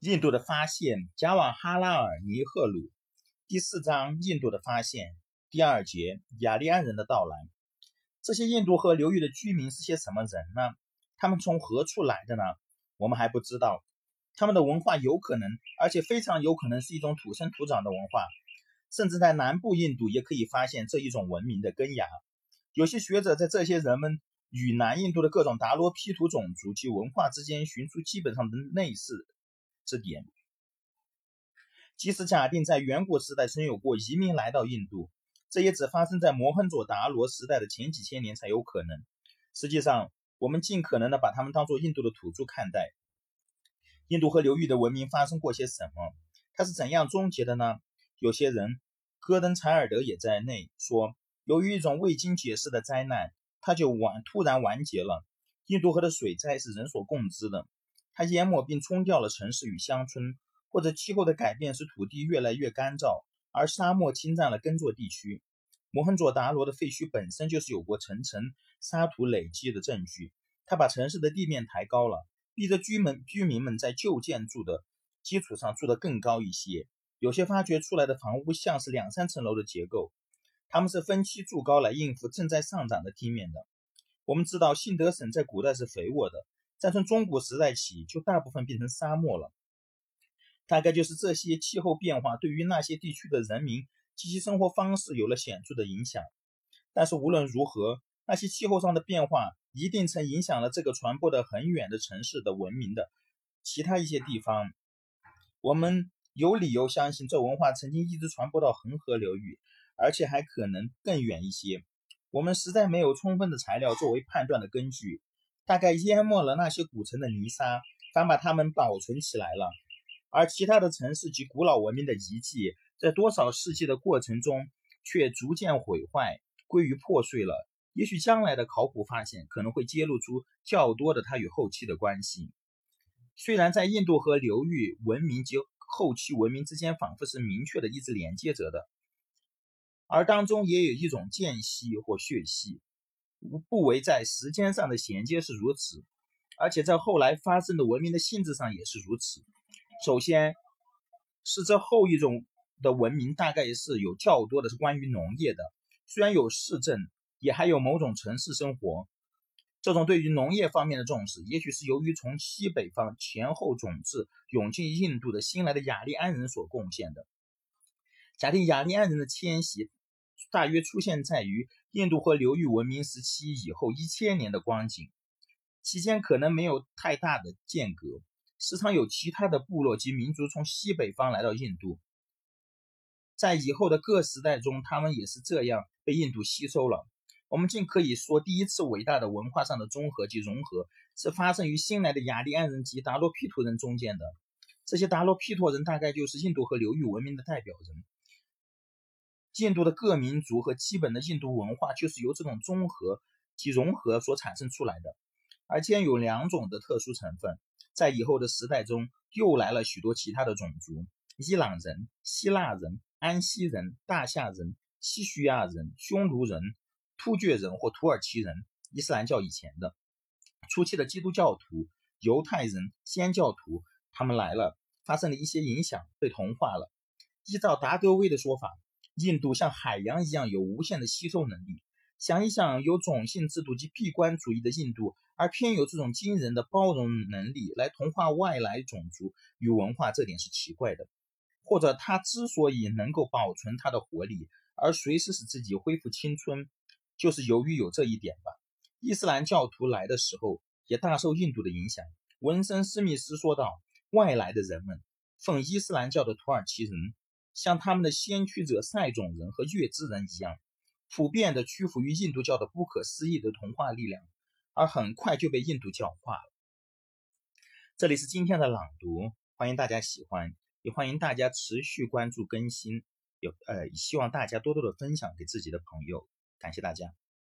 印度的发现，贾瓦哈拉尔尼赫鲁。第四章，印度的发现。第二节，雅利安人的到来。这些印度河流域的居民是些什么人呢？他们从何处来的呢？我们还不知道。他们的文化有可能，而且非常有可能是一种土生土长的文化，甚至在南部印度也可以发现这一种文明的根芽。有些学者在这些人们与南印度的各种达罗毗荼种族及文化之间寻出基本上的类似。这点，即使假定在远古时代曾有过移民来到印度，这也只发生在摩亨佐达罗时代的前几千年才有可能。实际上，我们尽可能的把他们当做印度的土著看待。印度河流域的文明发生过些什么？它是怎样终结的呢？有些人，戈登柴尔德也在内说，由于一种未经解释的灾难，它就完突然完结了。印度河的水灾是人所共知的。它淹没并冲掉了城市与乡村，或者气候的改变使土地越来越干燥，而沙漠侵占了耕作地区。摩亨佐达罗的废墟本身就是有过层层沙土累积的证据。它把城市的地面抬高了，逼着居民居民们在旧建筑的基础上住得更高一些。有些发掘出来的房屋像是两三层楼的结构，它们是分期筑高来应付正在上涨的地面的。我们知道信德省在古代是肥沃的。再从中古时代起，就大部分变成沙漠了。大概就是这些气候变化对于那些地区的人民及其生活方式有了显著的影响。但是无论如何，那些气候上的变化一定曾影响了这个传播的很远的城市的文明的其他一些地方。我们有理由相信，这文化曾经一直传播到恒河流域，而且还可能更远一些。我们实在没有充分的材料作为判断的根据。大概淹没了那些古城的泥沙，反把它们保存起来了。而其他的城市及古老文明的遗迹，在多少世纪的过程中，却逐渐毁坏，归于破碎了。也许将来的考古发现可能会揭露出较多的它与后期的关系。虽然在印度河流域文明及后期文明之间仿佛是明确的一直连接着的，而当中也有一种间隙或血隙。不为在时间上的衔接是如此，而且在后来发生的文明的性质上也是如此。首先是这后一种的文明，大概是有较多的是关于农业的，虽然有市镇，也还有某种城市生活。这种对于农业方面的重视，也许是由于从西北方前后种子涌进印度的新来的雅利安人所贡献的。假定雅利安人的迁徙大约出现在于。印度河流域文明时期以后一千年的光景，期间可能没有太大的间隔，时常有其他的部落及民族从西北方来到印度，在以后的各时代中，他们也是这样被印度吸收了。我们尽可以说，第一次伟大的文化上的综合及融合，是发生于新来的雅利安人及达罗毗荼人中间的。这些达罗毗荼人大概就是印度河流域文明的代表人。印度的各民族和基本的印度文化就是由这种综合及融合所产生出来的，而兼有两种的特殊成分。在以后的时代中，又来了许多其他的种族：伊朗人、希腊人、安息人、大夏人、西叙亚人、匈奴人、突厥人或土耳其人。伊斯兰教以前的初期的基督教徒、犹太人、先教徒，他们来了，发生了一些影响，被同化了。依照达德威的说法。印度像海洋一样有无限的吸收能力。想一想，有种姓制度及闭关主义的印度，而偏有这种惊人的包容能力来同化外来种族与文化，这点是奇怪的。或者，他之所以能够保存他的活力，而随时使自己恢复青春，就是由于有这一点吧。伊斯兰教徒来的时候，也大受印度的影响。文森·斯密斯说道：“外来的人们，奉伊斯兰教的土耳其人。”像他们的先驱者塞种人和月之人一样，普遍的屈服于印度教的不可思议的童话力量，而很快就被印度教化了。这里是今天的朗读，欢迎大家喜欢，也欢迎大家持续关注更新，有呃，希望大家多多的分享给自己的朋友，感谢大家。